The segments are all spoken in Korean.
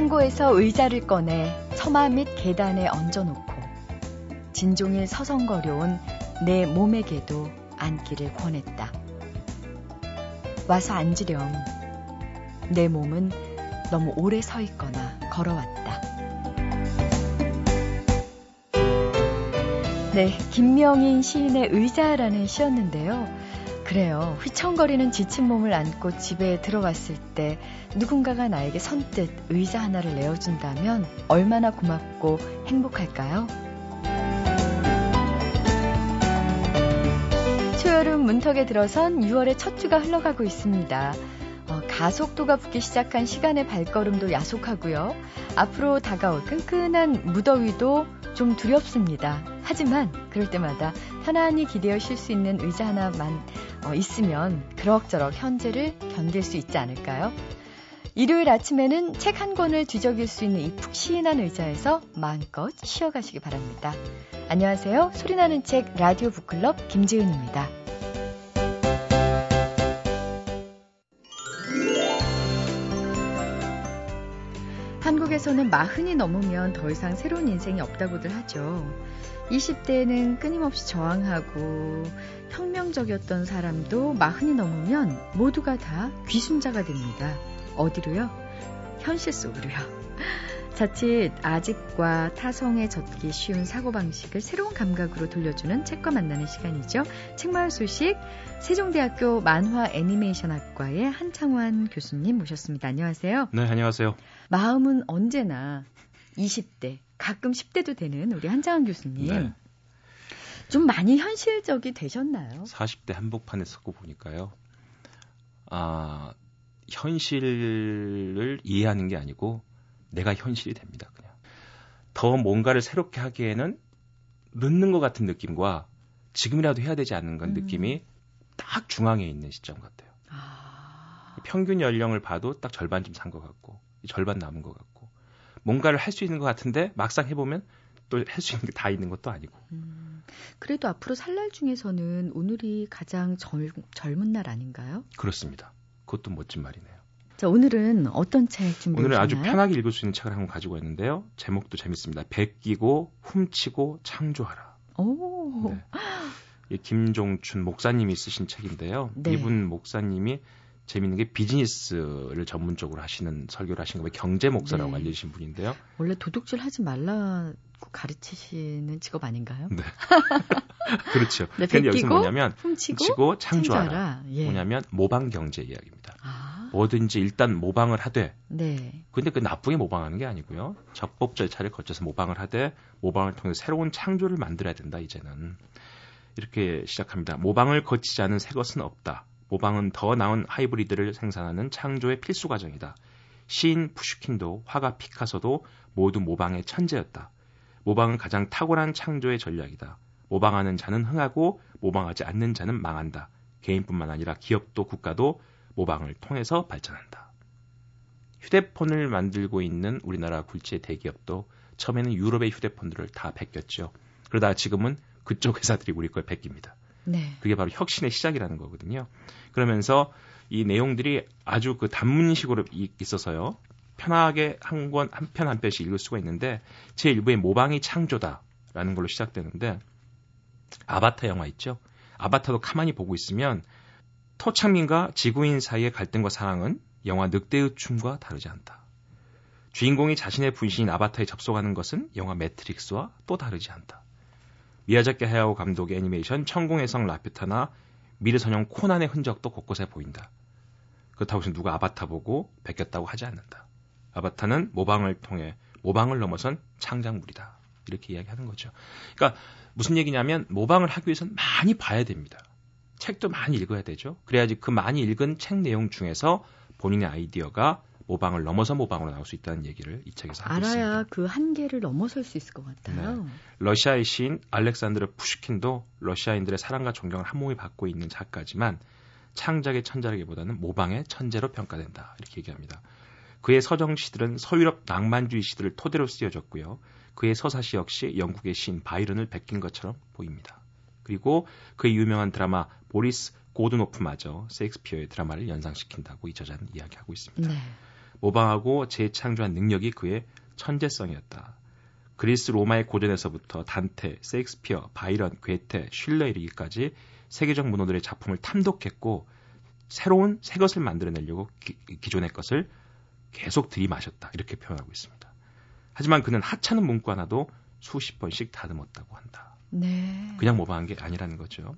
창고에서 의자를 꺼내 처마 및 계단에 얹어놓고 진종일 서성거려온 내 몸에게도 앉기를 권했다. 와서 앉으렴. 내 몸은 너무 오래 서 있거나 걸어왔다. 네, 김명인 시인의 의자라는 시였는데요. 그래요. 휘청거리는 지친 몸을 안고 집에 들어왔을 때 누군가가 나에게 선뜻 의자 하나를 내어준다면 얼마나 고맙고 행복할까요? 초여름 문턱에 들어선 6월의 첫 주가 흘러가고 있습니다. 어, 가속도가 붙기 시작한 시간의 발걸음도 야속하고요. 앞으로 다가올 끈끈한 무더위도 좀 두렵습니다. 하지만 그럴 때마다 편안히 기대어 쉴 수 있는 의자 하나만 어, 있으면 그럭저럭 현재를 견딜 수 있지 않을까요? 일요일 아침에는 책 한 권을 뒤적일 수 있는 이 푹신한 의자에서 마음껏 쉬어가시기 바랍니다. 안녕하세요. 소리나는 책 라디오 북클럽 김지은입니다. 한국에서는 마흔이 넘으면 더 이상 새로운 인생이 없다고들 하죠. 20대에는 끊임없이 저항하고 혁명적이었던 사람도 마흔이 넘으면 모두가 다 귀순자가 됩니다. 어디로요? 현실 속으로요. 자칫 아직과 타성에 젖기 쉬운 사고방식을 새로운 감각으로 돌려주는 책과 만나는 시간이죠. 책마을 소식 세종대학교 만화 애니메이션학과의 한창환 교수님 모셨습니다. 안녕하세요. 네, 안녕하세요. 마음은 언제나 20대, 가끔 10대도 되는 우리 한창환 교수님. 네. 좀 많이 현실적이 되셨나요? 40대 한복판에 서고 보니까요. 아, 현실을 이해하는 게 아니고 내가 현실이 됩니다. 그냥 더 뭔가를 새롭게 하기에는 늦는 것 같은 느낌과 지금이라도 해야 되지 않는 건 음. 느낌이 딱 중앙에 있는 시점 같아요. 아... 평균 연령을 봐도 딱 절반쯤 산 것 같고 절반 남은 것 같고 뭔가를 할 수 있는 것 같은데 막상 해보면 또 할 수 있는 게 다 있는 것도 아니고. 음, 그래도 앞으로 살 날 중에서는 오늘이 가장 젊, 젊은 날 아닌가요? 그렇습니다. 그것도 멋진 말이네요. 자, 오늘은 어떤 책 준비해 오늘은 아주 편하게 읽을 수 있는 책을 한 권 가지고 있는데요. 제목도 재밌습니다. 베끼고 훔치고 창조하라. 오. 네. 김종춘 목사님이 쓰신 책인데요. 네. 이분 목사님이 재밌는 게 비즈니스를 전문적으로 하시는 설교를 하신 거예요. 경제 목사라고 네. 알려주신 분인데요. 원래 도둑질 하지 말라고 가르치시는 직업 아닌가요? 네. 그렇죠. 네, 근데 여기서 뭐냐면 훔치고, 훔치고 창조하라. 창조하라. 예. 뭐냐면 모방 경제 이야기입니다. 아. 뭐든지 일단 모방을 하되 네. 근데 그 나쁘게 모방하는 게 아니고요. 적법 절차를 거쳐서 모방을 하되 모방을 통해 새로운 창조를 만들어야 된다 이제는 이렇게 시작합니다. 모방을 거치지 않은 새 것은 없다. 모방은 더 나은 하이브리드를 생산하는 창조의 필수 과정이다. 시인 푸슈킨도 화가 피카소도 모두 모방의 천재였다. 모방은 가장 탁월한 창조의 전략이다. 모방하는 자는 흥하고 모방하지 않는 자는 망한다. 개인뿐만 아니라 기업도 국가도 모방을 통해서 발전한다. 휴대폰을 만들고 있는 우리나라 굴지의 대기업도 처음에는 유럽의 휴대폰들을 다 베꼈죠. 그러다 지금은 그쪽 회사들이 우리 걸 베낍니다. 네. 그게 바로 혁신의 시작이라는 거거든요. 그러면서 이 내용들이 아주 그 단문식으로 있어서요. 편하게 한 권, 한 편 한 편씩 읽을 수가 있는데, 제 일부의 모방이 창조다라는 걸로 시작되는데, 아바타 영화 있죠? 아바타도 가만히 보고 있으면 토창민과 지구인 사이의 갈등과 상황은 영화 늑대의 춤과 다르지 않다. 주인공이 자신의 분신인 아바타에 접속하는 것은 영화 매트릭스와 또 다르지 않다. 미야자키 하야오 감독의 애니메이션 천공의 성 라퓨타나 미르선형 코난의 흔적도 곳곳에 보인다. 그렇다고 해서 누가 아바타 보고 베꼈다고 하지 않는다. 아바타는 모방을 통해 모방을 넘어선 창작물이다. 이렇게 이야기하는 거죠. 그러니까 무슨 얘기냐면 모방을 하기 위해서는 많이 봐야 됩니다. 책도 많이 읽어야 되죠. 그래야지 그 많이 읽은 책 내용 중에서 본인의 아이디어가 모방을 넘어서 모방으로 나올 수 있다는 얘기를 이 책에서 하고 알아야 있습니다. 그 한계를 넘어설 수 있을 것 같아요. 네. 러시아의 시인 알렉산드르 푸슈킨도 러시아인들의 사랑과 존경을 한 몸에 받고 있는 작가지만 창작의 천재라기보다는 모방의 천재로 평가된다. 이렇게 얘기합니다. 그의 서정 시들은 서유럽 낭만주의 시들을 토대로 쓰여졌고요. 그의 서사시 역시 영국의 시인 바이런을 베낀 것처럼 보입니다. 그리고 그의 유명한 드라마 보리스 고드노프마저 세익스피어의 드라마를 연상시킨다고 이 저자는 이야기하고 있습니다. 네. 모방하고 재창조한 능력이 그의 천재성이었다. 그리스 로마의 고전에서부터 단테, 세익스피어, 바이런, 괴테, 슐러 이르기까지 세계적 문호들의 작품을 탐독했고 새로운 새 것을 만들어내려고 기, 기존의 것을 계속 들이마셨다. 이렇게 표현하고 있습니다. 하지만 그는 하찮은 문구 하나도 수십 번씩 다듬었다고 한다. 네. 그냥 모방한 게 아니라는 거죠.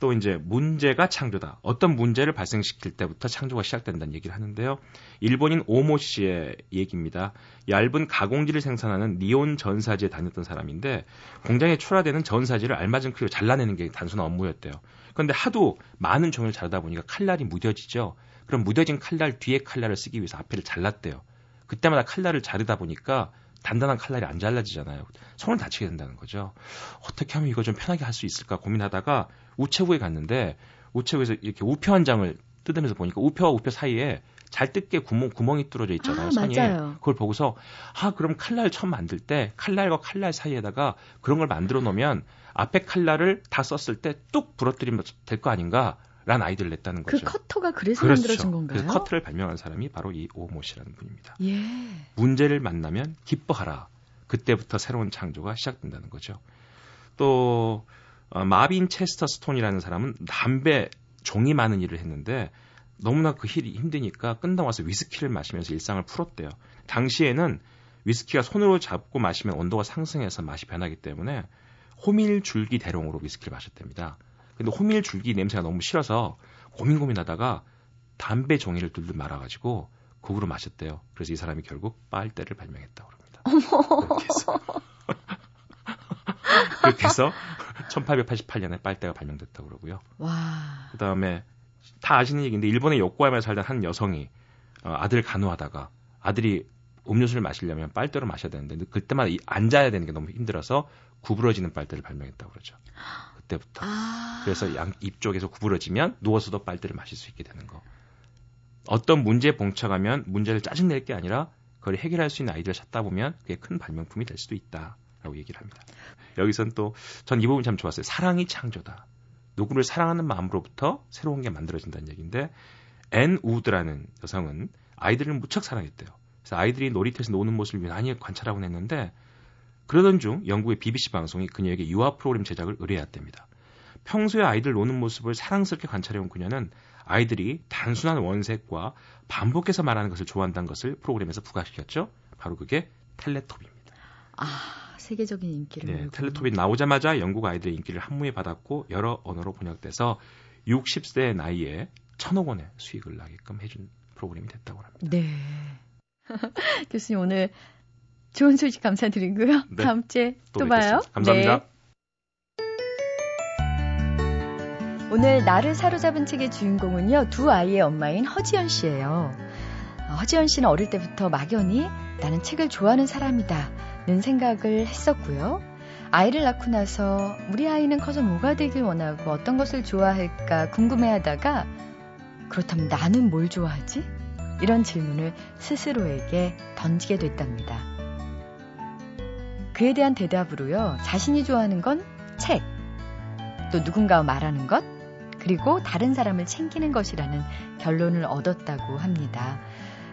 또 이제 문제가 창조다. 어떤 문제를 발생시킬 때부터 창조가 시작된다는 얘기를 하는데요. 일본인 오모 씨의 얘기입니다. 얇은 가공지를 생산하는 니온 전사지에 다녔던 사람인데 공장에 출하되는 전사지를 알맞은 크기로 잘라내는 게 단순한 업무였대요. 그런데 하도 많은 종을 자르다 보니까 칼날이 무뎌지죠. 그럼 무뎌진 칼날 뒤에 칼날을 쓰기 위해서 앞에를 잘랐대요. 그때마다 칼날을 자르다 보니까 단단한 칼날이 안 잘라지잖아요. 손을 다치게 된다는 거죠. 어떻게 하면 이거 좀 편하게 할 수 있을까 고민하다가 우체국에 갔는데 우체국에서 이렇게 우표 한 장을 뜯으면서 보니까 우표와 우표 사이에 잘 뜯게 구멍, 구멍이 뚫어져 있잖아요. 아, 선이. 맞아요. 그걸 보고서 아 그럼 칼날 처음 만들 때 칼날과 칼날 사이에다가 그런 걸 만들어 놓으면 앞에 칼날을 다 썼을 때 뚝 부러뜨리면 될 거 아닌가? 라는 아이디어를 냈다는 그 거죠. 그 커터가 그래서 그렇죠. 만들어진 건가요? 그래서 커터를 발명한 사람이 바로 이 오모 씨라는 분입니다. 예. 문제를 만나면 기뻐하라. 그때부터 새로운 창조가 시작된다는 거죠. 또 어, 마빈 체스터 스톤이라는 사람은 담배 종이 많은 일을 했는데 너무나 그 일이 힘드니까 끝나고 와서 위스키를 마시면서 일상을 풀었대요. 당시에는 위스키가 손으로 잡고 마시면 온도가 상승해서 맛이 변하기 때문에 호밀 줄기 대롱으로 위스키를 마셨답니다. 근데 호밀 줄기 냄새가 너무 싫어서 고민 고민하다가 담배 종이를 둘둘 말아가지고 국으로 마셨대요. 그래서 이 사람이 결국 빨대를 발명했다고 합니다. 그렇게 해서 그렇게 해서 1888년에 빨대가 발명됐다고 그러고요. 와. 그 다음에 다 아시는 얘기인데 일본의 요코하마에 살던 한 여성이 어, 아들 간호하다가 아들이 음료수를 마시려면 빨대로 마셔야 되는데 그때마다 앉아야 되는 게 너무 힘들어서 구부러지는 빨대를 발명했다고 그러죠. 그때부터. 아. 그래서 양 입 쪽에서 구부러지면 누워서도 빨대를 마실 수 있게 되는 거. 어떤 문제에 봉착하면 문제를 짜증낼 게 아니라 그걸 해결할 수 있는 아이디어를 찾다 보면 그게 큰 발명품이 될 수도 있다라고 얘기를 합니다. 여기선 또 전 이 부분 참 좋았어요. 사랑이 창조다. 누구를 사랑하는 마음으로부터 새로운 게 만들어진다는 얘기인데 앤 우드라는 여성은 아이들을 무척 사랑했대요. 그래서 아이들이 놀이터에서 노는 모습을 많이 관찰하곤 했는데 그러던 중 영국의 BBC 방송이 그녀에게 유아 프로그램 제작을 의뢰했답니다. 평소에 아이들 노는 모습을 사랑스럽게 관찰해온 그녀는 아이들이 단순한 원색과 반복해서 말하는 것을 좋아한다는 것을 프로그램에서 부각시켰죠. 바로 그게 텔레토비입니다. 아, 세계적인 인기를. 네, 텔레토비 나오자마자 영국 아이들의 인기를 한무에 받았고 여러 언어로 번역돼서 60세 나이에 천억 원의 수익을 나게끔 해준 프로그램이 됐다고 합니다. 네. 교수님 오늘 좋은 소식 감사드리고요. 네. 다음 주에 또, 또 봐요. 감사합니다. 네. 오늘 나를 사로잡은 책의 주인공은요, 두 아이의 엄마인 허지연 씨예요. 어, 허지연 씨는 어릴 때부터 막연히 나는 책을 좋아하는 사람이다 는 생각을 했었고요. 아이를 낳고 나서 우리 아이는 커서 뭐가 되길 원하고 어떤 것을 좋아할까 궁금해 하다가 그렇다면 나는 뭘 좋아하지? 이런 질문을 스스로에게 던지게 됐답니다. 그에 대한 대답으로요, 자신이 좋아하는 건 책, 또 누군가와 말하는 것, 그리고 다른 사람을 챙기는 것이라는 결론을 얻었다고 합니다.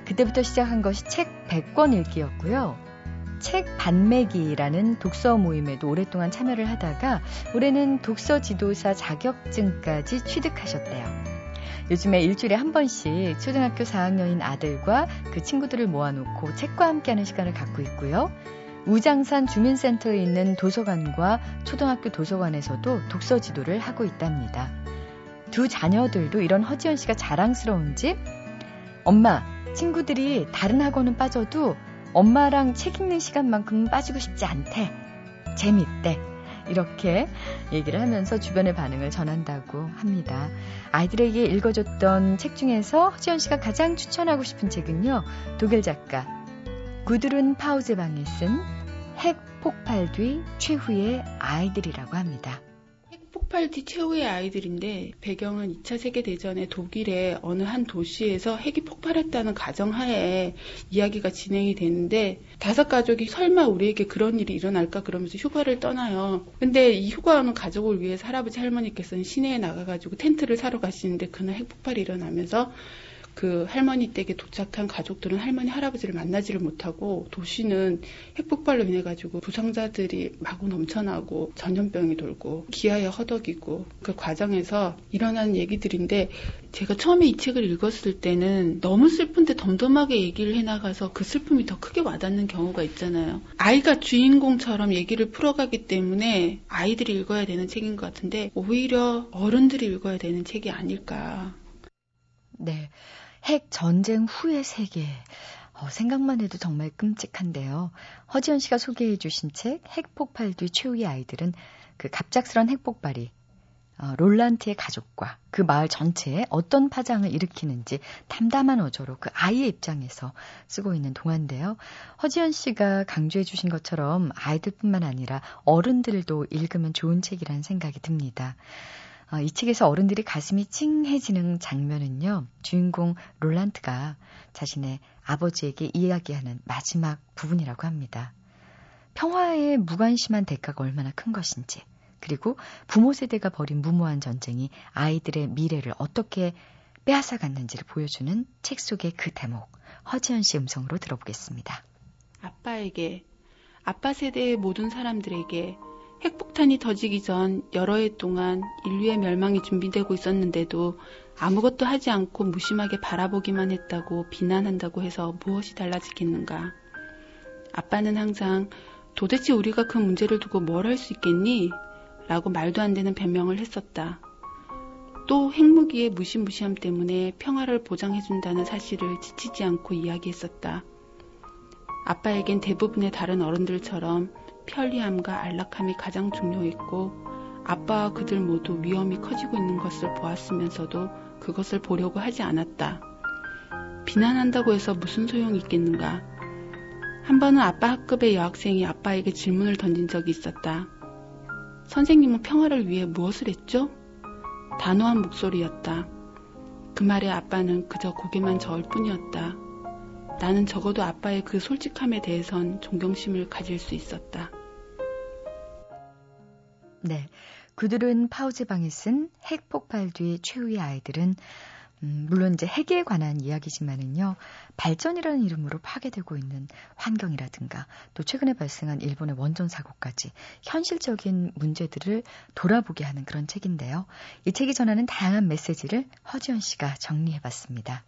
그때부터 시작한 것이 책 100권 읽기였고요. 책 반매기라는 독서 모임에도 오랫동안 참여를 하다가 올해는 독서 지도사 자격증까지 취득하셨대요. 요즘에 일주일에 한 번씩 초등학교 4학년인 아들과 그 친구들을 모아놓고 책과 함께하는 시간을 갖고 있고요. 우장산 주민센터에 있는 도서관과 초등학교 도서관에서도 독서 지도를 하고 있답니다. 두 자녀들도 이런 허지연 씨가 자랑스러운지 엄마, 친구들이 다른 학원은 빠져도 엄마랑 책 읽는 시간만큼 빠지고 싶지 않대. 재밌대. 이렇게 얘기를 하면서 주변의 반응을 전한다고 합니다. 아이들에게 읽어줬던 책 중에서 허지연 씨가 가장 추천하고 싶은 책은요. 독일 작가 구드룬 파우제방이 쓴 핵 폭발 뒤 최후의 아이들이라고 합니다. 핵 폭발 뒤 최후의 아이들인데 배경은 2차 세계대전의 독일의 어느 한 도시에서 핵이 폭발했다는 가정하에 이야기가 진행이 되는데 다섯 가족이 설마 우리에게 그런 일이 일어날까 그러면서 휴가를 떠나요. 근데 이 휴가 오는 가족을 위해서 할아버지 할머니께서는 시내에 나가가지고 텐트를 사러 가시는데 그날 핵 폭발이 일어나면서 그 할머니 댁에 도착한 가족들은 할머니 할아버지를 만나지를 못하고 도시는 핵폭발로 인해 가지고 부상자들이 마구 넘쳐나고 전염병이 돌고 기아에 허덕이고 그 과정에서 일어나는 얘기들인데 제가 처음에 이 책을 읽었을 때는 너무 슬픈데 덤덤하게 얘기를 해나가서 그 슬픔이 더 크게 와닿는 경우가 있잖아요. 아이가 주인공처럼 얘기를 풀어가기 때문에 아이들이 읽어야 되는 책인 것 같은데 오히려 어른들이 읽어야 되는 책이 아닐까. 네. 핵 전쟁 후의 세계. 어, 생각만 해도 정말 끔찍한데요. 허지연 씨가 소개해 주신 책 핵폭발 뒤 최후의 아이들은 그 갑작스런 핵폭발이 어, 롤란트의 가족과 그 마을 전체에 어떤 파장을 일으키는지 담담한 어조로 그 아이의 입장에서 쓰고 있는 동화인데요. 허지연 씨가 강조해 주신 것처럼 아이들뿐만 아니라 어른들도 읽으면 좋은 책이라는 생각이 듭니다. 어, 이 책에서 어른들이 가슴이 찡해지는 장면은요, 주인공 롤란트가 자신의 아버지에게 이야기하는 마지막 부분이라고 합니다. 평화의 무관심한 대가가 얼마나 큰 것인지, 그리고 부모 세대가 벌인 무모한 전쟁이 아이들의 미래를 어떻게 빼앗아 갔는지를 보여주는 책 속의 그 대목, 허지연 씨 음성으로 들어보겠습니다. 아빠에게, 아빠 세대의 모든 사람들에게 핵폭탄이 터지기 전 여러 해 동안 인류의 멸망이 준비되고 있었는데도 아무것도 하지 않고 무심하게 바라보기만 했다고 비난한다고 해서 무엇이 달라지겠는가. 아빠는 항상 도대체 우리가 그 문제를 두고 뭘 할 수 있겠니? 라고 말도 안 되는 변명을 했었다. 또 핵무기의 무시무시함 때문에 평화를 보장해준다는 사실을 지치지 않고 이야기했었다. 아빠에겐 대부분의 다른 어른들처럼 편리함과 안락함이 가장 중요했고 아빠와 그들 모두 위험이 커지고 있는 것을 보았으면서도 그것을 보려고 하지 않았다. 비난한다고 해서 무슨 소용이 있겠는가? 한 번은 아빠 학급의 여학생이 아빠에게 질문을 던진 적이 있었다. 선생님은 평화를 위해 무엇을 했죠? 단호한 목소리였다. 그 말에 아빠는 그저 고개만 저을 뿐이었다. 나는 적어도 아빠의 그 솔직함에 대해선 존경심을 가질 수 있었다. 네. 그들은 파우즈방에 쓴 핵폭발 뒤 최후의 아이들은 음, 물론 이제 핵에 관한 이야기지만은요, 발전이라는 이름으로 파괴되고 있는 환경이라든가, 또 최근에 발생한 일본의 원전 사고까지 현실적인 문제들을 돌아보게 하는 그런 책인데요. 이 책이 전하는 다양한 메시지를 허지연 씨가 정리해 봤습니다.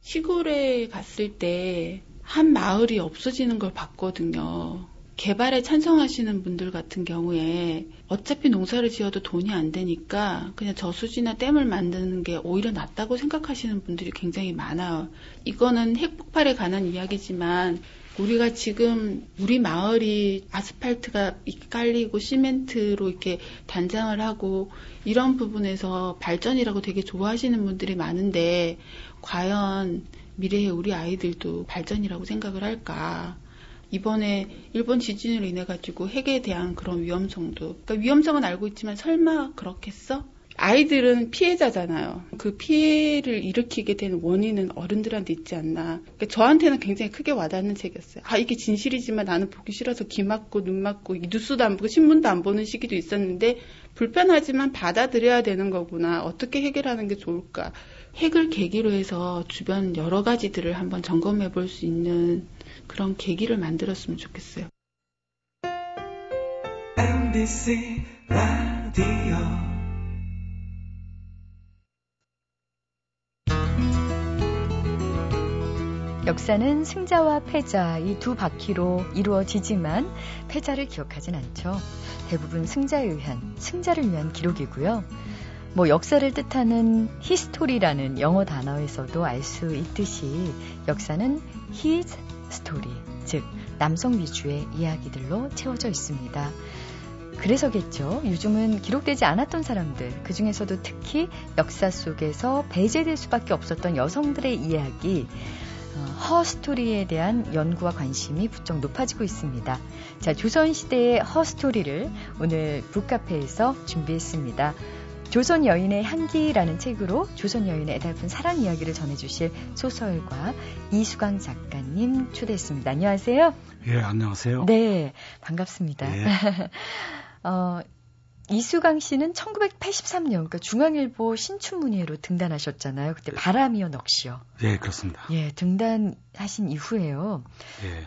시골에 갔을 때 한 마을이 없어지는 걸 봤거든요. 개발에 찬성하시는 분들 같은 경우에 어차피 농사를 지어도 돈이 안 되니까 그냥 저수지나 댐을 만드는 게 오히려 낫다고 생각하시는 분들이 굉장히 많아요. 이거는 핵폭발에 관한 이야기지만 우리가 지금 우리 마을이 아스팔트가 깔리고 시멘트로 이렇게 단장을 하고 이런 부분에서 발전이라고 되게 좋아하시는 분들이 많은데 과연 미래의 우리 아이들도 발전이라고 생각을 할까? 이번에 일본 지진으로 인해 가지고 핵에 대한 그런 위험성도 그러니까 위험성은 알고 있지만 설마 그렇겠어? 아이들은 피해자잖아요. 그 피해를 일으키게 된 원인은 어른들한테 있지 않나. 그러니까 저한테는 굉장히 크게 와닿는 책이었어요. 아, 이게 진실이지만 나는 보기 싫어서 귀 막고 눈 막고 뉴스도 안 보고 신문도 안 보는 시기도 있었는데 불편하지만 받아들여야 되는 거구나. 어떻게 해결하는 게 좋을까. 핵을 계기로 해서 주변 여러 가지들을 한번 점검해 볼 수 있는 그런 계기를 만들었으면 좋겠어요. MBC 라디오 역사는 승자와 패자 이 두 바퀴로 이루어지지만 패자를 기억하진 않죠. 대부분 승자에 의한 승자를 위한 기록이고요. 뭐 역사를 뜻하는 history라는 영어 단어에서도 알 수 있듯이 역사는 his story, 즉 남성 위주의 이야기들로 채워져 있습니다. 그래서겠죠. 요즘은 기록되지 않았던 사람들, 그 중에서도 특히 역사 속에서 배제될 수밖에 없었던 여성들의 이야기, 어, 허스토리에 대한 연구와 관심이 부쩍 높아지고 있습니다. 자, 조선시대의 허스토리를 오늘 북카페에서 준비했습니다. 조선 여인의 향기라는 책으로 조선 여인의 애달픈 사랑 이야기를 전해주실 소설가 이수강 작가님 초대했습니다. 안녕하세요. 예, 안녕하세요. 네, 반갑습니다. 예. 어, 이수강 씨는 1983년 그러니까 중앙일보 신춘문예로 등단하셨잖아요. 그때 바람이요 넋이요. 예, 그렇습니다. 예, 등단하신 이후에요. 예.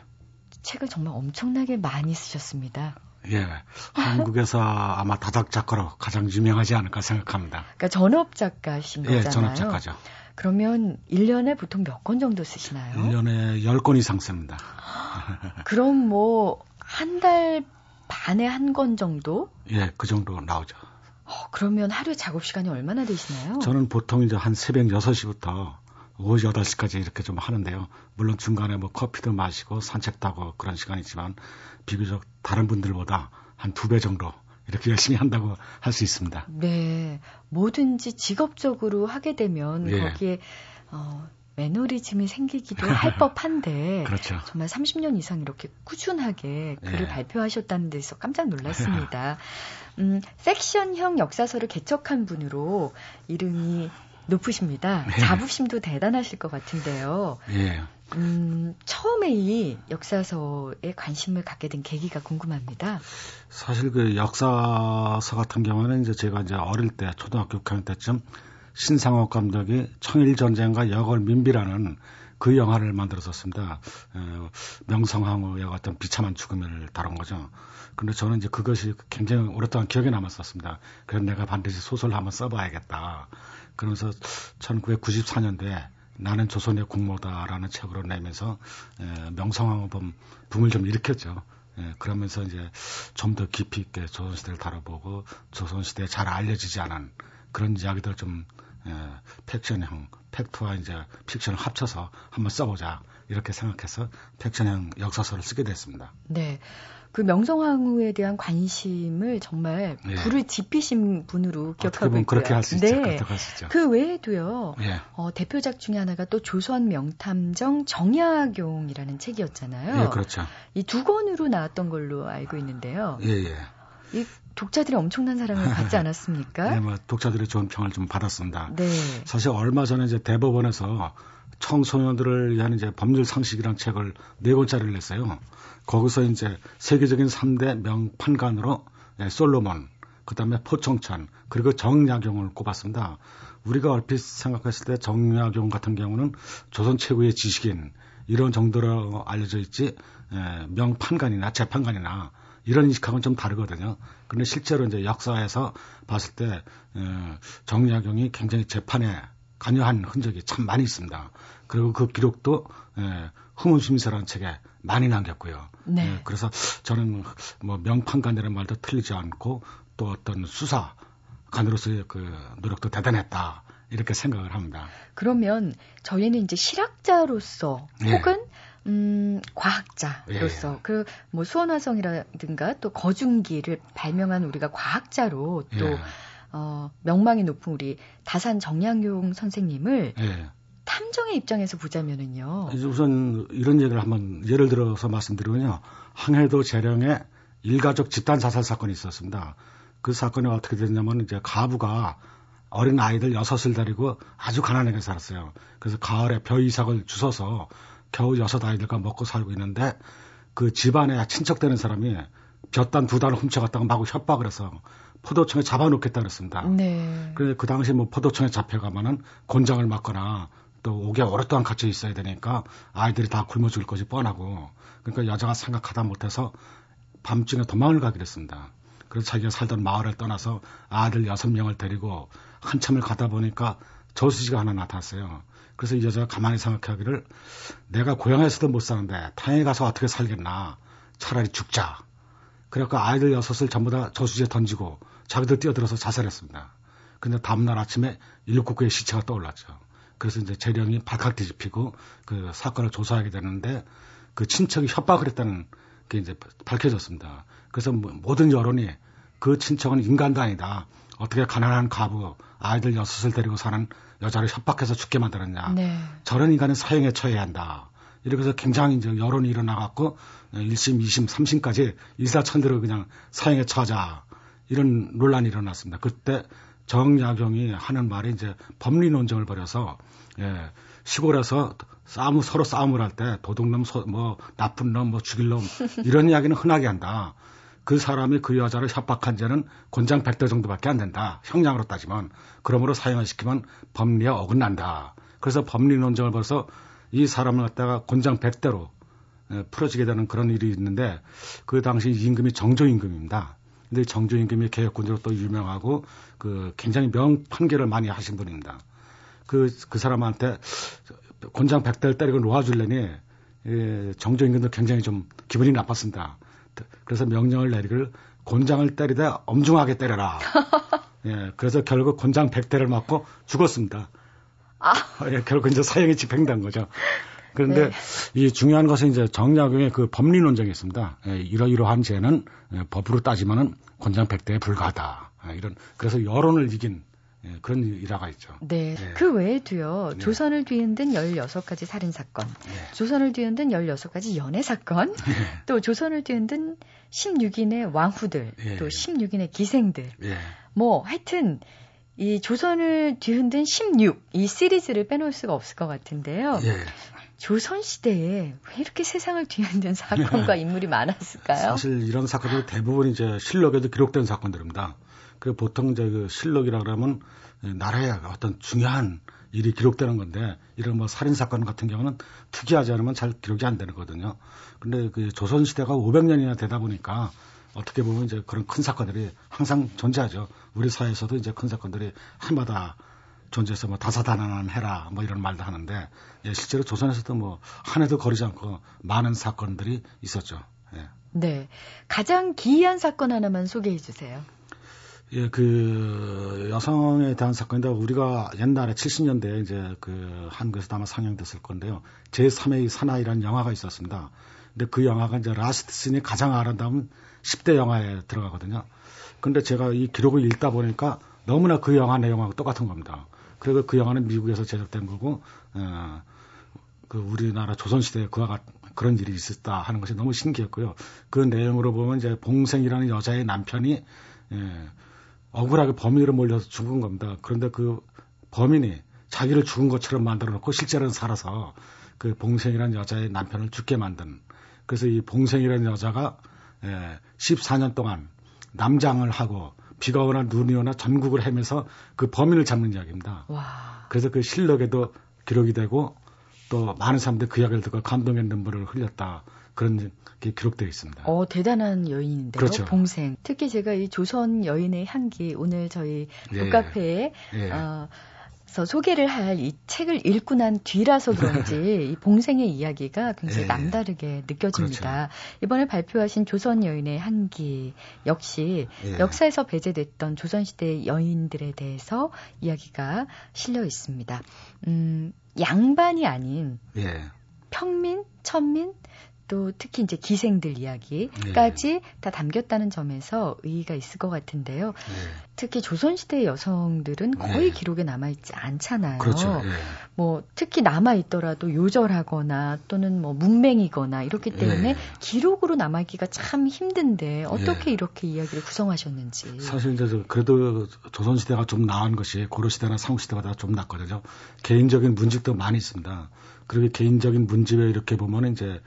책을 정말 엄청나게 많이 쓰셨습니다. 예. 한국에서 아마 다작 작가로 가장 유명하지 않을까 생각합니다. 그러니까 전업 작가신 거잖아요. 예, 전업 작가죠. 그러면 1년에 보통 몇 권 정도 쓰시나요? 1년에 10권 이상 씁니다. 그럼 뭐 한 달 반에 한 권 정도? 예, 그 정도 나오죠. 어, 그러면 하루 작업 시간이 얼마나 되시나요? 저는 보통 이제 한 새벽 6시부터 오후 8시까지 이렇게 좀 하는데요. 물론 중간에 뭐 커피도 마시고 산책도 하고 그런 시간이지만 비교적 다른 분들보다 한 두 배 정도 이렇게 열심히 한다고 할 수 있습니다. 네. 뭐든지 직업적으로 하게 되면 예. 거기에 어, 매너리즘이 생기기도 할 법한데 그렇죠. 정말 30년 이상 이렇게 꾸준하게 글을 예. 발표하셨다는 데서 깜짝 놀랐습니다. 음, 섹션형 역사서를 개척한 분으로 이름이 높으십니다. 네. 자부심도 대단하실 것 같은데요. 예. 음, 처음에 이 역사서에 관심을 갖게 된 계기가 궁금합니다. 사실 그 역사서 같은 경우는 이제 제가 이제 어릴 때 초등학교 6학년 때쯤 신상옥 감독이 청일전쟁과 여걸 민비라는 그 영화를 만들었었습니다. 어, 명성황후의 어떤 비참한 죽음을 다룬 거죠. 근데 저는 이제 그것이 굉장히 오랫동안 기억에 남았었습니다. 그래서 내가 반드시 소설을 한번 써봐야겠다. 그러면서 1994년도에 나는 조선의 국모다라는 책으로 내면서 에, 명성황후 붐, 붐을 좀 일으켰죠. 예, 그러면서 이제 좀 더 깊이 있게 조선시대를 다뤄보고 조선시대에 잘 알려지지 않은 그런 이야기들 좀 에, 팩션형, 팩트와 이제 픽션을 합쳐서 한번 써보자 이렇게 생각해서 팩션형 역사서를 쓰게 됐습니다. 네. 그 명성황후에 대한 관심을 정말 예. 불을 지피신 분으로 기억하고 있고요. 그렇게 할 수 있죠. 네. 있죠. 그 외에도요. 예. 어, 대표작 중에 하나가 또 조선 명탐정 정약용이라는 책이었잖아요. 예, 그렇죠. 이 두 권으로 나왔던 걸로 알고 있는데요. 예, 예. 이 독자들이 엄청난 사랑을 받지 않았습니까? 네, 뭐 독자들의 좋은 평을 좀 받았습니다. 네. 사실 얼마 전에 이제 대법원에서 청소년들을 위한 이제 법률 상식이란 책을 네 권짜리를 냈어요. 거기서 이제 세계적인 3대 명판관으로 예, 솔로몬, 그 다음에 포청천, 그리고 정약용을 꼽았습니다. 우리가 얼핏 생각했을 때 정약용 같은 경우는 조선 최고의 지식인, 이런 정도로 알려져 있지, 예, 명판관이나 재판관이나 이런 인식하고는 좀 다르거든요. 근데 실제로 이제 역사에서 봤을 때, 예, 정약용이 굉장히 재판에 관여한 흔적이 참 많이 있습니다. 그리고 그 기록도, 예, 흐문심사라는 책에 많이 남겼고요. 네. 네. 그래서 저는 뭐 명판관이라는 말도 틀리지 않고 또 어떤 수사관으로서의 그 노력도 대단했다. 이렇게 생각을 합니다. 그러면 저희는 이제 실학자로서 네. 혹은 음, 과학자로서 예. 그뭐 수원화성이라든가 또 거중기를 발명한 우리가 과학자로 또 예. 어, 명망이 높은 우리 다산 정양용 선생님을 예. 탐정의 입장에서 보자면은요. 우선 이런 얘기를 한번 예를 들어서 말씀드리면요. 항해도 재령에 일가족 집단 자살 사건이 있었습니다. 그 사건이 어떻게 됐냐면 이제 가부가 어린 아이들 여섯을 데리고 아주 가난하게 살았어요. 그래서 가을에 벼 이삭을 주워서 겨우 여섯 아이들과 먹고 살고 있는데 그 집안에 친척되는 사람이 볕단 두 단을 훔쳐갔다가 마구 협박을 해서 포도청에 잡아놓겠다 그랬습니다. 네. 그래 그 당시 뭐 포도청에 잡혀가면은 곤장을 맞거나 또 오게 오랫동안 갇혀 있어야 되니까 아이들이 다 굶어 죽을 것이 뻔하고 그러니까 여자가 생각하다 못해서 밤중에 도망을 가기로 했습니다. 그래서 자기가 살던 마을을 떠나서 아들 여섯 명을 데리고 한참을 가다 보니까 저수지가 하나 나타났어요. 그래서 이 여자가 가만히 생각하기를 내가 고향에서도 못 사는데 타행에 가서 어떻게 살겠나 차라리 죽자. 그래갖고 아이들 여섯을 전부 다 저수지에 던지고 자기들 뛰어들어서 자살했습니다. 근데 다음날 아침에 일곱 구의 시체가 떠올랐죠. 그래서 이제 재령이 발칵 뒤집히고 그 사건을 조사하게 되는데 그 친척이 협박을 했다는 게 이제 밝혀졌습니다. 그래서 뭐 모든 여론이 그 친척은 인간도 아니다. 어떻게 가난한 가부 아이들 여섯을 데리고 사는 여자를 협박해서 죽게 만들었냐. 네. 저런 인간은 사형에 처해야 한다. 이렇게 해서 굉장히 이제 여론이 일어나갖고 1심, 2심, 3심까지 일사천대로 그냥 사형에 처하자. 이런 논란이 일어났습니다. 그때 정약용이 하는 말이 이제 법리 논쟁을 벌여서 예, 시골에서 싸움 서로 싸움을 할 때 도둑놈 소, 뭐 나쁜 놈 뭐 죽일 놈 이런 이야기는 흔하게 한다. 그 사람이 그 여자를 협박한 죄는 곤장 100대 정도밖에 안 된다. 형량으로 따지면. 그러므로 사형을 시키면 법리에 어긋난다. 그래서 법리 논쟁을 벌써 이 사람을 갖다가 곤장 100대로 풀어지게 되는 그런 일이 있는데 그 당시 임금이 정조 임금입니다. 근데 정조임금이 개혁군으로 또 유명하고 그 굉장히 명 판결을 많이 하신 분입니다. 그, 그 사람한테 곤장 100대를 때리고 놓아줄래니 예, 정조임금도 굉장히 좀 기분이 나빴습니다. 그래서 명령을 내리길 곤장을 때리다 엄중하게 때려라. 예, 그래서 결국 곤장 100대를 맞고 죽었습니다. 아. 예, 결국 이제 사형이 집행된 거죠. 그런데 네. 이 중요한 것은 이제 정약용의 그 법리 논쟁이 있습니다. 예, 이러이러한 죄는 예, 법으로 따지면은 곤장 100대에 불과하다. 예, 이런 그래서 여론을 이긴 예, 그런 일화가 있죠. 네. 네. 그 외에도요. 네. 조선을 뒤흔든 16가지 살인 사건, 네. 조선을 뒤흔든 16가지 연애 사건, 네. 또 조선을 뒤흔든 16인의 왕후들, 네. 또 16인의 기생들. 네. 뭐 하여튼 이 조선을 뒤흔든 16, 이 시리즈를 빼놓을 수가 없을 것 같은데요. 조선 시대에 왜 이렇게 세상을 뒤흔든 사건과 인물이 많았을까요? 사실 이런 사건들 대부분 이제 실록에도 기록된 사건들입니다. 그 보통 이제 그 실록이라 그러면 나라의 어떤 중요한 일이 기록되는 건데 이런 뭐 살인 사건 같은 경우는 특이하지 않으면 잘 기록이 안 되는 거거든요. 근데 그 조선 시대가 500년이나 되다 보니까 어떻게 보면 이제 그런 큰 사건들이 항상 존재하죠. 우리 사회에서도 이제 큰 사건들이 해마다 존재해서 뭐 다사다난한 해라 뭐 이런 말도 하는데 예, 실제로 조선에서도 뭐 한 해도 거리지 않고 많은 사건들이 있었죠. 예. 네. 가장 기이한 사건 하나만 소개해 주세요. 예, 그 여성에 대한 사건인데 우리가 옛날에 70년대에 이제 그 한국에서 아마 상영됐을 건데요. 제3의 사나이라는 영화가 있었습니다. 근데 그 영화가 이제 라스트 씬이 가장 아름다운 10대 영화에 들어가거든요. 근데 제가 이 기록을 읽다 보니까 너무나 그 영화 내용하고 똑같은 겁니다. 그리고 그 영화는 미국에서 제작된 거고, 어, 그 우리나라 조선시대에 그와 같은 그런 일이 있었다 하는 것이 너무 신기했고요. 그 내용으로 보면 이제 봉생이라는 여자의 남편이 예, 억울하게 범인으로 몰려서 죽은 겁니다. 그런데 그 범인이 자기를 죽은 것처럼 만들어 놓고 실제로는 살아서 그 봉생이라는 여자의 남편을 죽게 만든 그래서 이 봉생이라는 여자가 예, 14년 동안 남장을 하고 비가 오나 눈이 오나 전국을 헤매서 그 범인을 잡는 이야기입니다. 와. 그래서 그 실록에도 기록이 되고 또 많은 사람들이 그 이야기를 듣고 감동의 눈물을 흘렸다. 그런 게 기록되어 있습니다. 어, 대단한 여인인데요. 그렇죠. 봉생. 특히 제가 이 조선 여인의 향기 오늘 저희 예. 북카페에 예. 어, 서 소개를 할 이 책을 읽고 난 뒤라서 그런지 이 봉생의 이야기가 굉장히 예. 남다르게 느껴집니다. 그렇죠. 이번에 발표하신 조선 여인의 향기 역시 예. 역사에서 배제됐던 조선시대 여인들에 대해서 이야기가 실려 있습니다. 음, 양반이 아닌 예. 평민, 천민, 또 특히 이제 기생들 이야기까지 네. 다 담겼다는 점에서 의의가 있을 것 같은데요. 네. 특히 조선시대 여성들은 거의 네. 기록에 남아있지 않잖아요. 그렇죠. 네. 뭐 특히 남아있더라도 요절하거나 또는 뭐 문맹이거나 이렇기 때문에 네. 기록으로 남아있기가 참 힘든데 어떻게 네. 이렇게 이야기를 구성하셨는지. 사실 이제 그래도 조선시대가 좀 나은 것이 고려시대나 삼국시대보다 좀 낫거든요. 개인적인 문집도 많이 있습니다. 그리고 개인적인 문집에 이렇게 보면 이제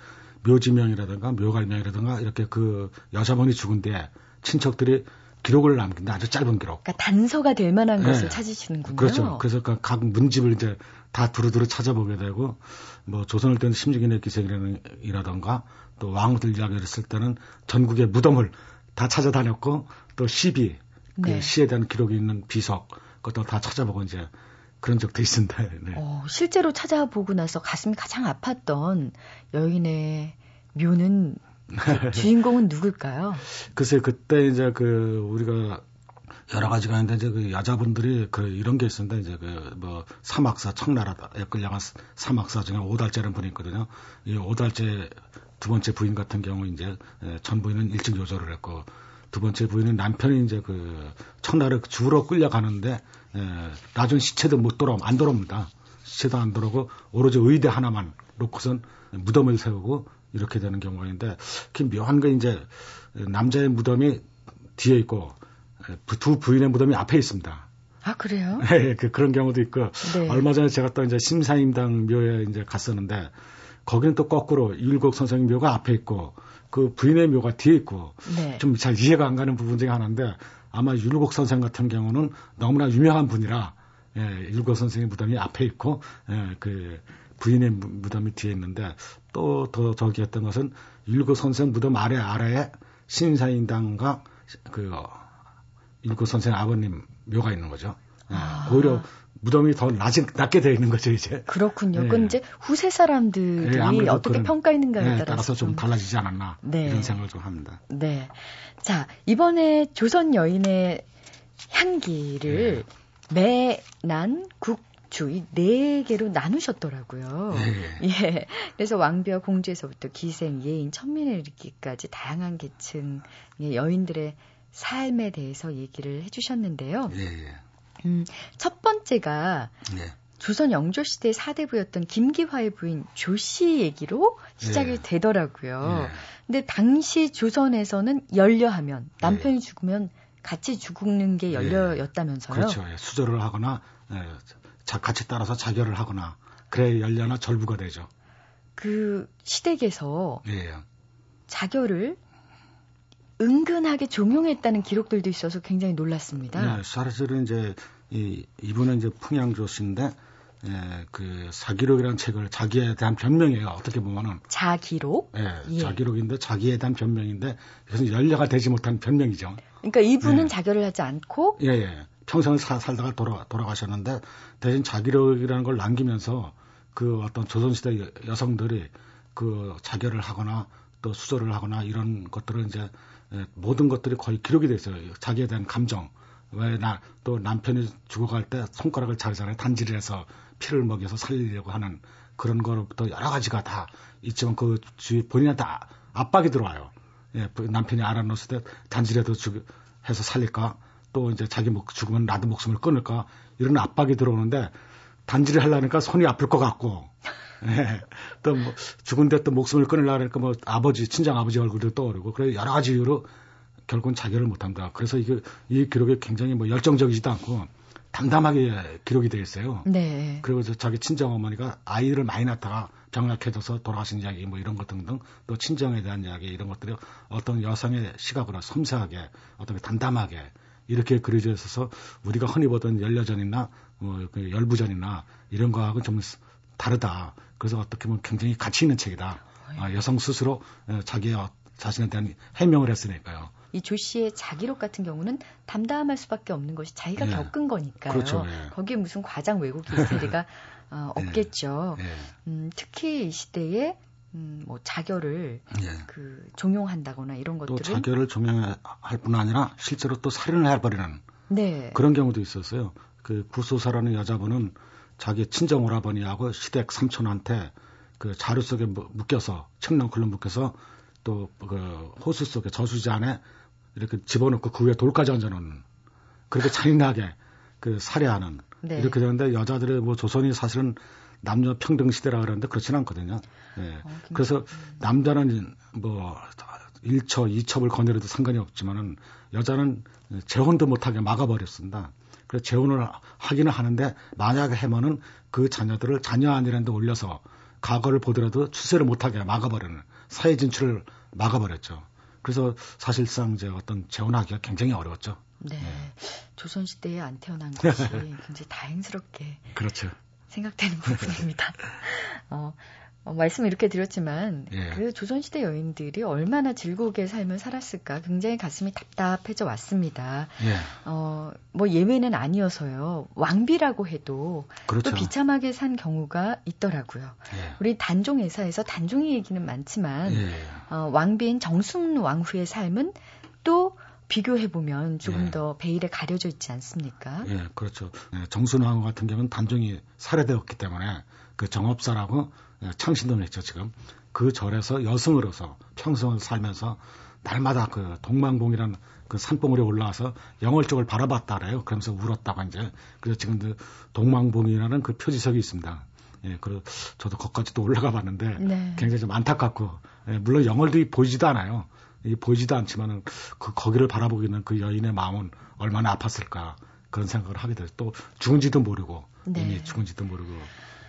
묘지명이라든가 묘갈명이라든가 이렇게 그 여자분이 죽은데 친척들이 기록을 남긴다. 아주 짧은 기록. 그러니까 단서가 될 만한 네. 것을 찾으시는군요. 그렇죠. 그래서 그각 문집을 이제 다 두루두루 찾아보게 되고 뭐 조선을 땐 심지기의 기생이라든가 또 왕후들 이야기를 쓸 때는 전국의 무덤을 다 찾아다녔고 또 시비 그 네. 시에 대한 기록이 있는 비석 그것도 다 찾아보고 이제 그런 적도 있습니다. 네. 어, 실제로 찾아보고 나서 가슴이 가장 아팠던 여인의 묘는 그 주인공은 누굴까요? 글쎄 그때 이제 그 우리가 여러 가지가 있는데 이제 그 여자분들이 그 이런 게 있습니다. 이제 그 뭐 사막사 청나라다 끌려간 사막사 중에 오달째라는 분이 있거든요. 이 오달째 두 번째 부인 같은 경우 이제 전 부인은 일찍 요절을 했고 두 번째 부인은 남편이 이제 그 청나라 주로 끌려가는데 에, 나중 시체도 못 돌아 안 돌아옵니다. 시체도 안 돌아오고 오로지 의대 하나만 놓고선 무덤을 세우고 이렇게 되는 경우가 있는데 그 묘한 게 이제 남자의 무덤이 뒤에 있고 두 부인의 무덤이 앞에 있습니다. 아 그래요? 네, 그 그런 경우도 있고 네. 얼마 전에 제가 또 이제 심사임당 묘에 이제 갔었는데 거기는 또 거꾸로 율곡 선생님 묘가 앞에 있고 그 부인의 묘가 뒤에 있고 네. 좀잘 이해가 안 가는 부분 중에 하나인데 아마 율곡 선생 같은 경우는 너무나 유명한 분이라 예, 율곡 선생의 무덤이 앞에 있고 예, 그 부인의 무덤이 뒤에 있는데 또 더 저기 했던 것은 율곡 선생 무덤 아래 아래에 신사인당과 그 어, 율곡 선생 아버님 묘가 있는 거죠. 예, 아. 오히려 무덤이 더 낮은, 낮게 되어 있는 거죠, 이제. 그렇군요. 네. 그건 이제 후세 사람들이 네, 어떻게 평가했는가에 네, 따라서, 따라서 좀, 좀, 달라지지 않았나. 네. 이런 생각을 좀 합니다. 네. 자, 이번에 조선 여인의 향기를 네. 매난, 국 주 이 네 개로 나누셨더라고요. 네. 예. 그래서 왕비와 공주에서부터 기생, 예인, 천민에 이르기까지 다양한 계층의 여인들의 삶에 대해서 얘기를 해주셨는데요. 예, 예. 음, 첫 번째가 네. 조선 영조 시대 사대부였던 김기화의 부인 조씨 얘기로 시작이 네. 되더라고요. 네. 근데 당시 조선에서는 열려하면 남편이 네. 죽으면 같이 죽는 게 네. 열려였다면서요. 그렇죠. 예, 수절을 하거나 예, 같이 따라서 자결을 하거나 그래 열려나 절부가 되죠. 그 시댁에서 예. 자결을 은근하게 종용했다는 기록들도 있어서 굉장히 놀랐습니다. 네, 사실은 이제 이 이분은 이제 풍양조 씨인데 예, 그 사기록이라는 책을 자기에 대한 변명이에요. 어떻게 보면은 자기록? 예, 예. 자기록인데 자기에 대한 변명인데 그래서 연려가 되지 못한 변명이죠. 그러니까 이분은 예. 자결을 하지 않고 예, 예. 평생을 사, 살다가 돌아 돌아가셨는데 대신 자기록이라는 걸 남기면서 그 어떤 조선시대 여성들이 그 자결을 하거나 또 수절을 하거나 이런 것들을 이제 예, 모든 것들이 거의 기록이 돼 있어요. 자기에 대한 감정. 왜 나 또 남편이 죽어갈 때 손가락을 자르잖아요. 단지를 해서 피를 먹여서 살리려고 하는 그런 거로부터 여러 가지가 다 있지만 그 본인한테 아, 압박이 들어와요. 예, 남편이 알아놓았을 때 단지라도 죽, 해서 살릴까? 또 이제 자기 목 죽으면 나도 목숨을 끊을까? 이런 압박이 들어오는데 단지를 하려니까 손이 아플 것 같고 예. 또 뭐 죽은데 또 목숨을 끊으려고 하니까 뭐 아버지, 친정 아버지 얼굴도 떠오르고 그래 여러 가지 이유로 결국은 자결을 못 합니다. 그래서 이게 이 기록이 굉장히 뭐 열정적이지도 않고 담담하게 기록이 되어 있어요. 네. 그리고 자기 친정 어머니가 아이를 많이 낳다가 병약해져서 돌아가신 이야기 뭐 이런 것 등등 또 친정에 대한 이야기 이런 것들이 어떤 여성의 시각으로 섬세하게 어떤 담담하게 이렇게 그려져 있어서 우리가 흔히 보던 열려전이나 뭐그 열부전이나 이런 거하고 좀 다르다. 그래서 어떻게 보면 굉장히 가치 있는 책이다. 아, 여성 스스로 어, 자기 자신에 대한 해명을 했으니까요. 이조 씨의 자기록 같은 경우는 담담할 수밖에 없는 것이 자기가 네. 겪은 거니까요. 그렇죠. 네. 거기에 무슨 과장 왜곡 미스테리가 어, 네. 없겠죠. 네. 음, 특히 이 시대에 음, 뭐 자결을 네. 그 종용한다거나 이런 것들은 또 자결을 종용할 뿐 아니라 실제로 또 살인을 해버리는 네. 그런 경우도 있었어요. 그 구소사라는 여자분은 자기 친정 오라버니하고 시댁 삼촌한테 그 자루 속에 묶여서 청렁클로 묶여서 또 그 호수 속에 저수지 안에 이렇게 집어넣고 그 위에 돌까지 얹어놓는 그렇게 잔인하게 그 살해하는 네. 이렇게 되는데 여자들의 뭐 조선이 사실은 남녀 평등 시대라 그러는데 그렇진 않거든요. 예. 어, 그래서 남자는 뭐 1처, 2첩을 거느려도 상관이 없지만은 여자는 재혼도 못하게 막아버렸습니다. 그래서 재혼을 하기는 하는데 만약에 해면은 그 자녀들을 자녀 아니라는 데 올려서 과거를 보더라도 출세를 못하게 막아버리는 사회 진출을 막아버렸죠. 그래서 사실상 이제 어떤 재혼하기가 굉장히 어려웠죠. 네. 네. 조선시대에 안 태어난 것이 굉장히 다행스럽게. 그렇죠. 생각되는 부분입니다. 어, 어, 말씀을 이렇게 드렸지만 예. 그 조선시대 여인들이 얼마나 즐거우게 삶을 살았을까 굉장히 가슴이 답답해져 왔습니다. 예. 어, 뭐 예외는 아니어서요. 왕비라고 해도 그렇죠. 또 비참하게 산 경우가 있더라고요. 예. 우리 단종 회사에서 단종이 얘기는 많지만 예. 어, 왕비인 정순 왕후의 삶은 또 비교해 보면 조금 예. 더 베일에 가려져 있지 않습니까? 예, 그렇죠. 예, 정순 왕후 같은 경우는 단종이 살해되었기 때문에 그 정업사라고 예, 창신도 했죠 지금 그 절에서 여성으로서 평생을 살면서 날마다 그 동망봉이라는 그 산봉우리에 올라와서 영월 쪽을 바라봤다래요. 그러면서 울었다고 이제 그래서 지금 그 동망봉이라는 그 표지석이 있습니다. 예, 그리고 저도 거기까지도 올라가 봤는데 네. 굉장히 좀 안타깝고 예, 물론 영월도 보이지도 않아요. 이 보이지도 않지만은 그 거기를 바라보기는 그 여인의 마음은 얼마나 아팠을까 그런 생각을 하게 돼요. 또 죽은지도 모르고 네. 이미 죽은지도 모르고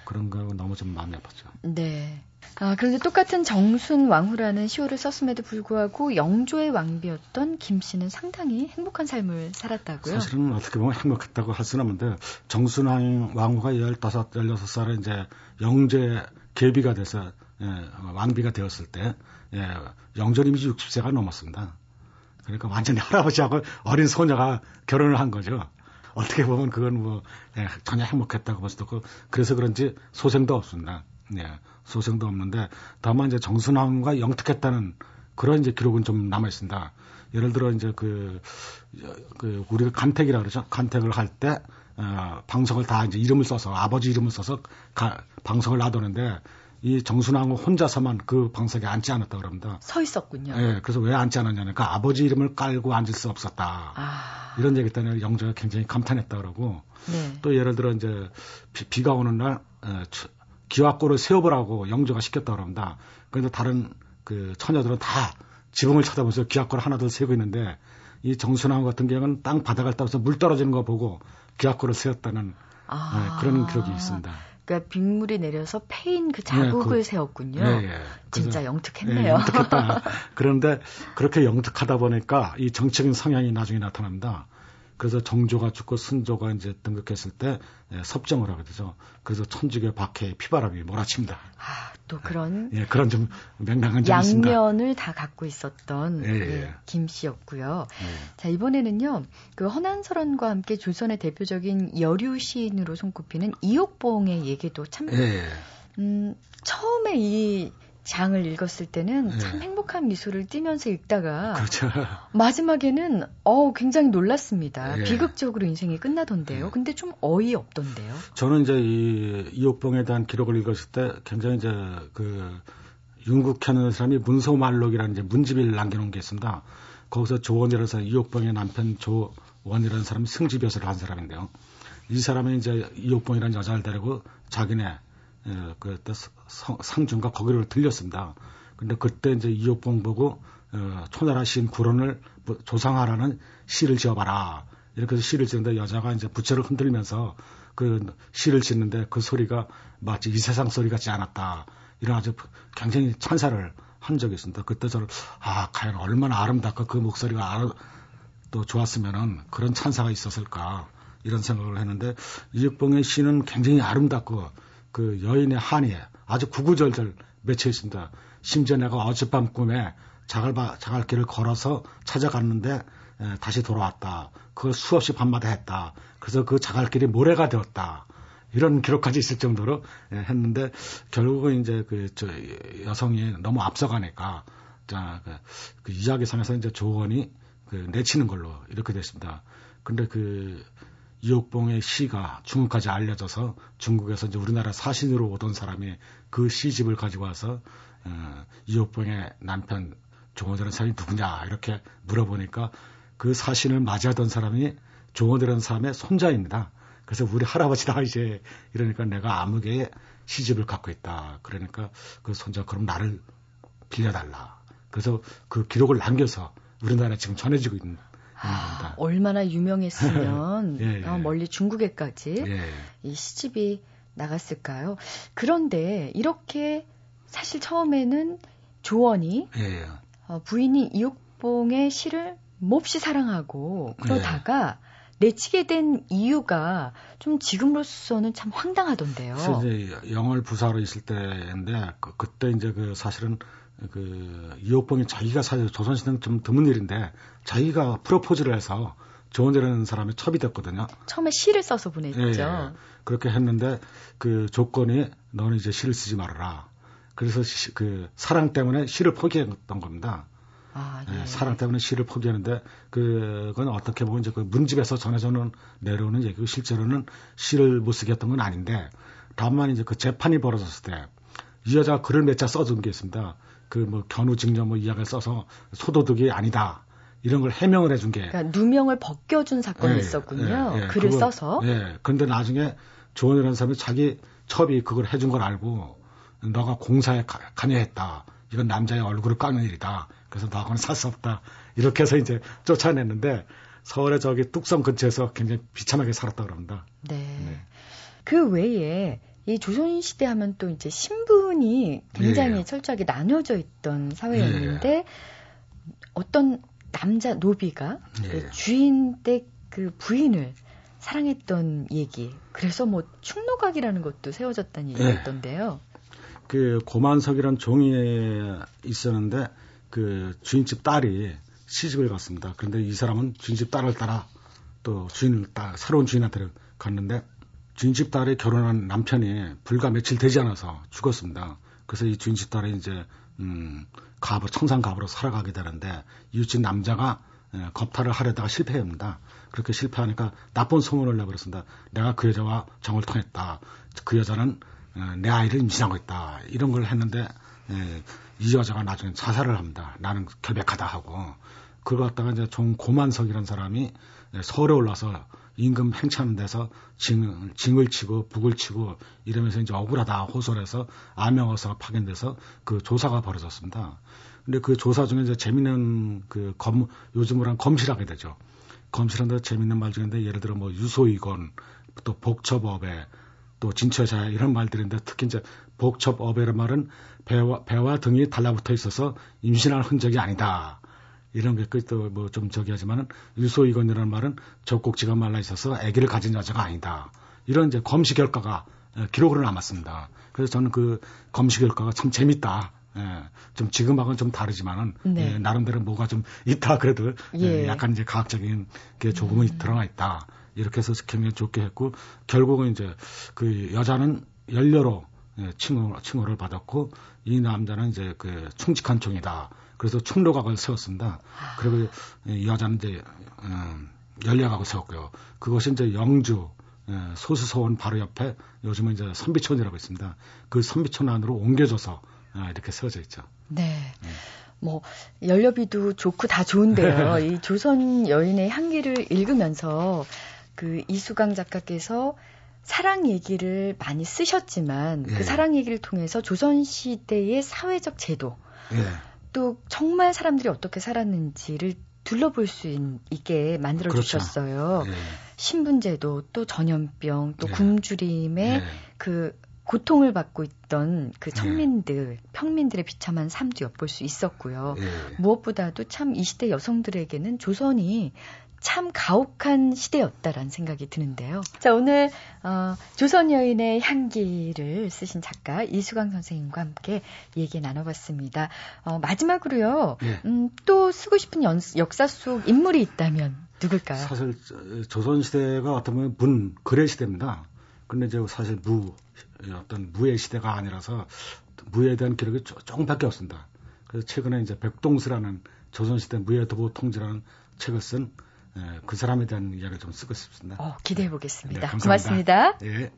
그런 거 너무 좀 마음이 아팠죠. 네. 아, 그런데 똑같은 정순 왕후라는 시호를 썼음에도 불구하고 영조의 왕비였던 김 씨는 상당히 행복한 삶을 살았다고요? 사실은 어떻게 보면 행복했다고 할 수는 없는데 정순 왕후가 15, 16살에 이제 영제 계비가 돼서 예, 왕비가 되었을 때 예, 영조님이 60세가 넘었습니다. 그러니까 완전히 할아버지하고 어린 소녀가 결혼을 한 거죠. 어떻게 보면 그건 뭐 예, 전혀 행복했다고 볼 수도 없고 그래서 그런지 소생도 없습니다. 예, 소생도 없는데 다만 이제 정순왕과 영특했다는 그런 이제 기록은 좀 남아 있습니다. 예를 들어 이제 그, 그 우리가 간택이라 그러죠. 간택을 할때 어, 방석을 다 이제 이름을 써서 아버지 이름을 써서 가, 방석을 놔두는데 이 정순왕후 혼자서만 그 방석에 앉지 않았다 그럽니다. 서 있었군요. 예, 그래서 왜 앉지 않았냐니까 아버지 이름을 깔고 앉을 수 없었다. 아. 이런 얘기 때문에 영조가 굉장히 감탄했다 그러고 네. 또 예를 들어 이제 비, 가 오는 날 에, 기와골을 세워보라고 영조가 시켰다 그럽니다. 그런데 다른 그 처녀들은 다 지붕을 쳐다보면서 기와골을 하나 둘 세고 있는데 이 정순왕후 같은 경우는 땅 바닥을 따라서 물 떨어지는 거 보고 기와골을 세웠다는 아. 네, 그런 기록이 있습니다. 그러니까 빗물이 내려서 패인 그 자국을 네, 그, 세웠군요. 네, 네. 진짜 영특했네요. 네, 영특했다. 그런데 그렇게 영특하다 보니까 이 정적인 성향이 나중에 나타납니다. 그래서 정조가 죽고 순조가 이제 등극했을 때 예, 섭정을 하게 되죠. 그래서 천주교 박해의 피바람이 몰아칩니다. 아, 또 그런 예, 그런 좀 맹랑한 점이 있습니다. 양면을 다 갖고 있었던 예, 예. 예김 씨였고요. 예. 자 이번에는요, 그 허난설원과 함께 조선의 대표적인 여류 시인으로 손꼽히는 이옥봉의 얘기도 참, 예. 음, 처음에 이 장을 읽었을 때는 네. 참 행복한 미소를 띠면서 읽다가 그렇죠. 마지막에는 어 굉장히 놀랐습니다. 네. 비극적으로 인생이 끝나던데요. 네. 근데 좀 어이 없던데요. 저는 이제 이 이옥봉에 대한 기록을 읽었을 때 굉장히 이제 그 윤국현이라는 사람이 문소말록이라는 이제 문집을 남겨놓은 게 있습니다. 거기서 조원이라는 사람, 이옥봉의 남편 조원이라는 사람이 승지벼슬을 한 사람인데요. 이 사람이 이제 이옥봉이라는 여자를 데리고 자기네 예, 그때 상중과 거기를 들렸습니다. 근데 그때 이제 이옥봉 보고 어, 초나라 시인 구론을 뭐 조상하라는 시를 지어봐라. 이렇게 해서 시를 지는데 여자가 이제 부채를 흔들면서 그 시를 짓는데 그 소리가 마치 이 세상 소리 같지 않았다. 이런 아주 굉장히 찬사를 한 적이 있습니다. 그때 저는 아 과연 얼마나 아름답고 그 목소리가 아름, 또 좋았으면은 그런 찬사가 있었을까 이런 생각을 했는데 이옥봉의 시는 굉장히 아름답고 그 여인의 한이 아주 구구절절 맺혀 있습니다. 심지어 내가 어젯밤 꿈에 자갈, 자갈길을 걸어서 찾아갔는데 에, 다시 돌아왔다. 그걸 수없이 밤마다 했다. 그래서 그 자갈길이 모래가 되었다. 이런 기록까지 있을 정도로 에, 했는데 결국은 이제 그 저 여성이 너무 앞서가니까 자, 그, 그 이야기상에서 이제 조원이 그 내치는 걸로 이렇게 됐습니다. 근데 그 이옥봉의 시가 중국까지 알려져서 중국에서 이제 우리나라 사신으로 오던 사람이 그 시집을 가지고 와서 어, 이옥봉의 남편 종호대라는 사람이 누구냐 이렇게 물어보니까 그 사신을 맞이하던 사람이 종호대라는 사람의 손자입니다. 그래서 우리 할아버지다 이제 이러니까 내가 암흑의 시집을 갖고 있다. 그러니까 그 손자 그럼 나를 빌려달라. 그래서 그 기록을 남겨서 우리나라에 지금 전해지고 있는 아, 얼마나 유명했으면 예, 예. 어, 멀리 중국에까지 예. 이 시집이 나갔을까요? 그런데 이렇게 사실 처음에는 조원이 예. 어, 부인이 이옥봉의 시를 몹시 사랑하고 그러다가 내치게 된 이유가 좀 지금으로서는 참 황당하던데요. 이제 영월 부사로 있을 때인데 그, 그때 이제 그 사실은 그 이옥봉이 자기가 사실 조선시대는 좀 드문 일인데 자기가 프로포즈를 해서 조원재라는 사람이 첩이 됐거든요. 처음에 시를 써서 보냈죠. 예, 예. 그렇게 했는데 그 조건이 너는 이제 시를 쓰지 말아라. 그래서 시, 그 사랑 때문에 시를 포기했던 겁니다. 아, 예. 예, 사랑 때문에 시를 포기하는데 그건 어떻게 보면 이제 그 문집에서 전해져는 내려오는 얘기고 실제로는 시를 못 쓰게 했던 건 아닌데 다만 이제 그 재판이 벌어졌을 때 이 여자가 글을 몇 자 써준 게 있습니다. 그 뭐 견우 증정 뭐 이야기를 써서 소도둑이 아니다. 이런 걸 해명을 해준 게. 그러니까 누명을 벗겨준 사건이 예, 있었군요. 예, 예, 글을 그거, 써서. 예. 근데 나중에 조원이라는 사람이 자기 첩이 그걸 해준 걸 알고 너가 공사에 가, 관여했다. 이건 남자의 얼굴을 까는 일이다. 그래서 너하고는 살수 없다. 이렇게 해서 이제 쫓아냈는데 서울의 저기 뚝섬 근처에서 굉장히 비참하게 살았다 그럽니다. 네. 네. 그 외에 이 조선 시대 하면 또 이제 신분이 굉장히 예. 철저하게 나눠져 있던 사회였는데 예. 어떤 남자 노비가 예. 그 주인 댁 그 부인을 사랑했던 얘기. 그래서 뭐 충노각이라는 것도 세워졌다는 예. 얘기가 있던데요. 그 고만석이란 종이에 있었는데 그 주인집 딸이 시집을 갔습니다. 그런데 이 사람은 주인집 딸을 따라 또 주인을 따 새로운 주인한테 갔는데 주인집 딸이 결혼한 남편이 불과 며칠 되지 않아서 죽었습니다. 그래서 이 주인집 딸이 이제 음 가부 청산 가부로 살아가게 되는데 이웃집 남자가 예, 겁탈을 하려다가 실패합니다. 그렇게 실패하니까 나쁜 소문을 내버렸습니다. 내가 그 여자와 정을 통했다. 그 여자는 어, 내 아이를 임신하고 있다. 이런 걸 했는데 예, 이 여자가 나중에 자살을 합니다. 나는 결백하다 하고 그걸 갖다가 이제 종 고만석이라는 사람이 예, 서울에 올라서 임금 행차하는 데서 징, 징을 치고 북을 치고 이러면서 이제 억울하다 호소해서 암명어사가 파견돼서 그 조사가 벌어졌습니다. 근데 그 조사 중에 이제 재밌는 그 검, 요즘으로 한 검실하게 되죠. 검실한데 재밌는 말 중인데 예를 들어 뭐 유소이건 또 복첩업에 또 진처자 이런 말들인데 특히 이제 복첩업이라는 말은 배와, 배와 등이 달라붙어 있어서 임신할 흔적이 아니다. 이런 게 또 뭐 좀 저기 하지만은 유소이건이라는 말은 젖꼭지가 말라 있어서 아기를 가진 여자가 아니다. 이런 이제 검시 결과가 기록으로 남았습니다. 그래서 저는 그 검시 결과가 참 재밌다. 예, 좀 지금하고는 좀 다르지만은 네. 예, 나름대로 뭐가 좀 있다 그래도 예. 예 약간 이제 과학적인 게 조금은 음. 들어가 있다 이렇게 해서 굉장히 좋게 했고 결국은 이제 그 여자는 연료로 예, 칭호 칭호를 받았고 이 남자는 이제 그 충직한 종이다 그래서 충로각을 세웠습니다. 그리고 이 여자는 이제 음, 연려각을 세웠고요. 그것이 이제 영주 예, 소수서원 바로 옆에 요즘은 이제 선비촌이라고 있습니다. 그 선비촌 안으로 옮겨져서 아, 이렇게 세워져 있죠. 네. 네. 뭐 연료비도 좋고 다 좋은데요. 이 조선 여인의 향기를 읽으면서 그 이수강 작가께서 사랑 얘기를 많이 쓰셨지만 그 예. 그 사랑 얘기를 통해서 조선 시대의 사회적 제도 예. 또 정말 사람들이 어떻게 살았는지를 둘러볼 수 있 게 만들어 그렇죠. 주셨어요. 예. 신분제도 또 전염병 또 예. 굶주림의 예. 그 고통을 받고 있던 그 네. 청민들, 네. 평민들의 비참한 삶도 엿볼 수 있었고요. 네. 무엇보다도 참 이 시대 여성들에게는 조선이 참 가혹한 시대였다라는 생각이 드는데요. 자, 오늘 어, 조선 여인의 향기를 쓰신 작가 이수강 선생님과 함께 얘기 나눠봤습니다. 어, 마지막으로요. 네. 음, 또 쓰고 싶은 연, 역사 속 인물이 있다면 누굴까요? 사실 조선 시대가 어떤 보면 문 거래 시대입니다. 근데 이제 사실 무 어떤 무의 시대가 아니라서 무에 대한 기록이 조금밖에 없습니다. 그래서 최근에 이제 백동수라는 조선시대 무예 도보 통지라는 책을 쓴 그 사람에 대한 이야기를 좀 쓰고 싶습니다. 어, 기대해 보겠습니다. 네, 고맙습니다. 예.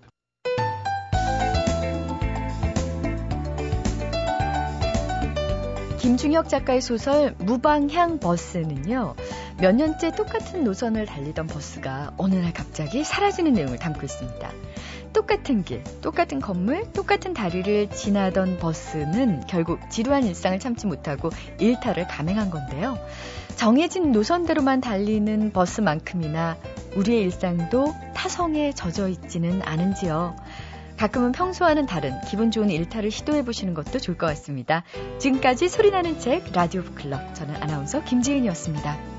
김중혁 작가의 소설 무방향 버스는요, 몇 년째 똑같은 노선을 달리던 버스가 어느 날 갑자기 사라지는 내용을 담고 있습니다. 똑같은 길, 똑같은 건물, 똑같은 다리를 지나던 버스는 결국 지루한 일상을 참지 못하고 일탈을 감행한 건데요. 정해진 노선대로만 달리는 버스만큼이나 우리의 일상도 타성에 젖어 있지는 않은지요. 가끔은 평소와는 다른 기분 좋은 일탈을 시도해 보시는 것도 좋을 것 같습니다. 지금까지 소리나는 책 라디오 클럽 저는 아나운서 김지은이었습니다.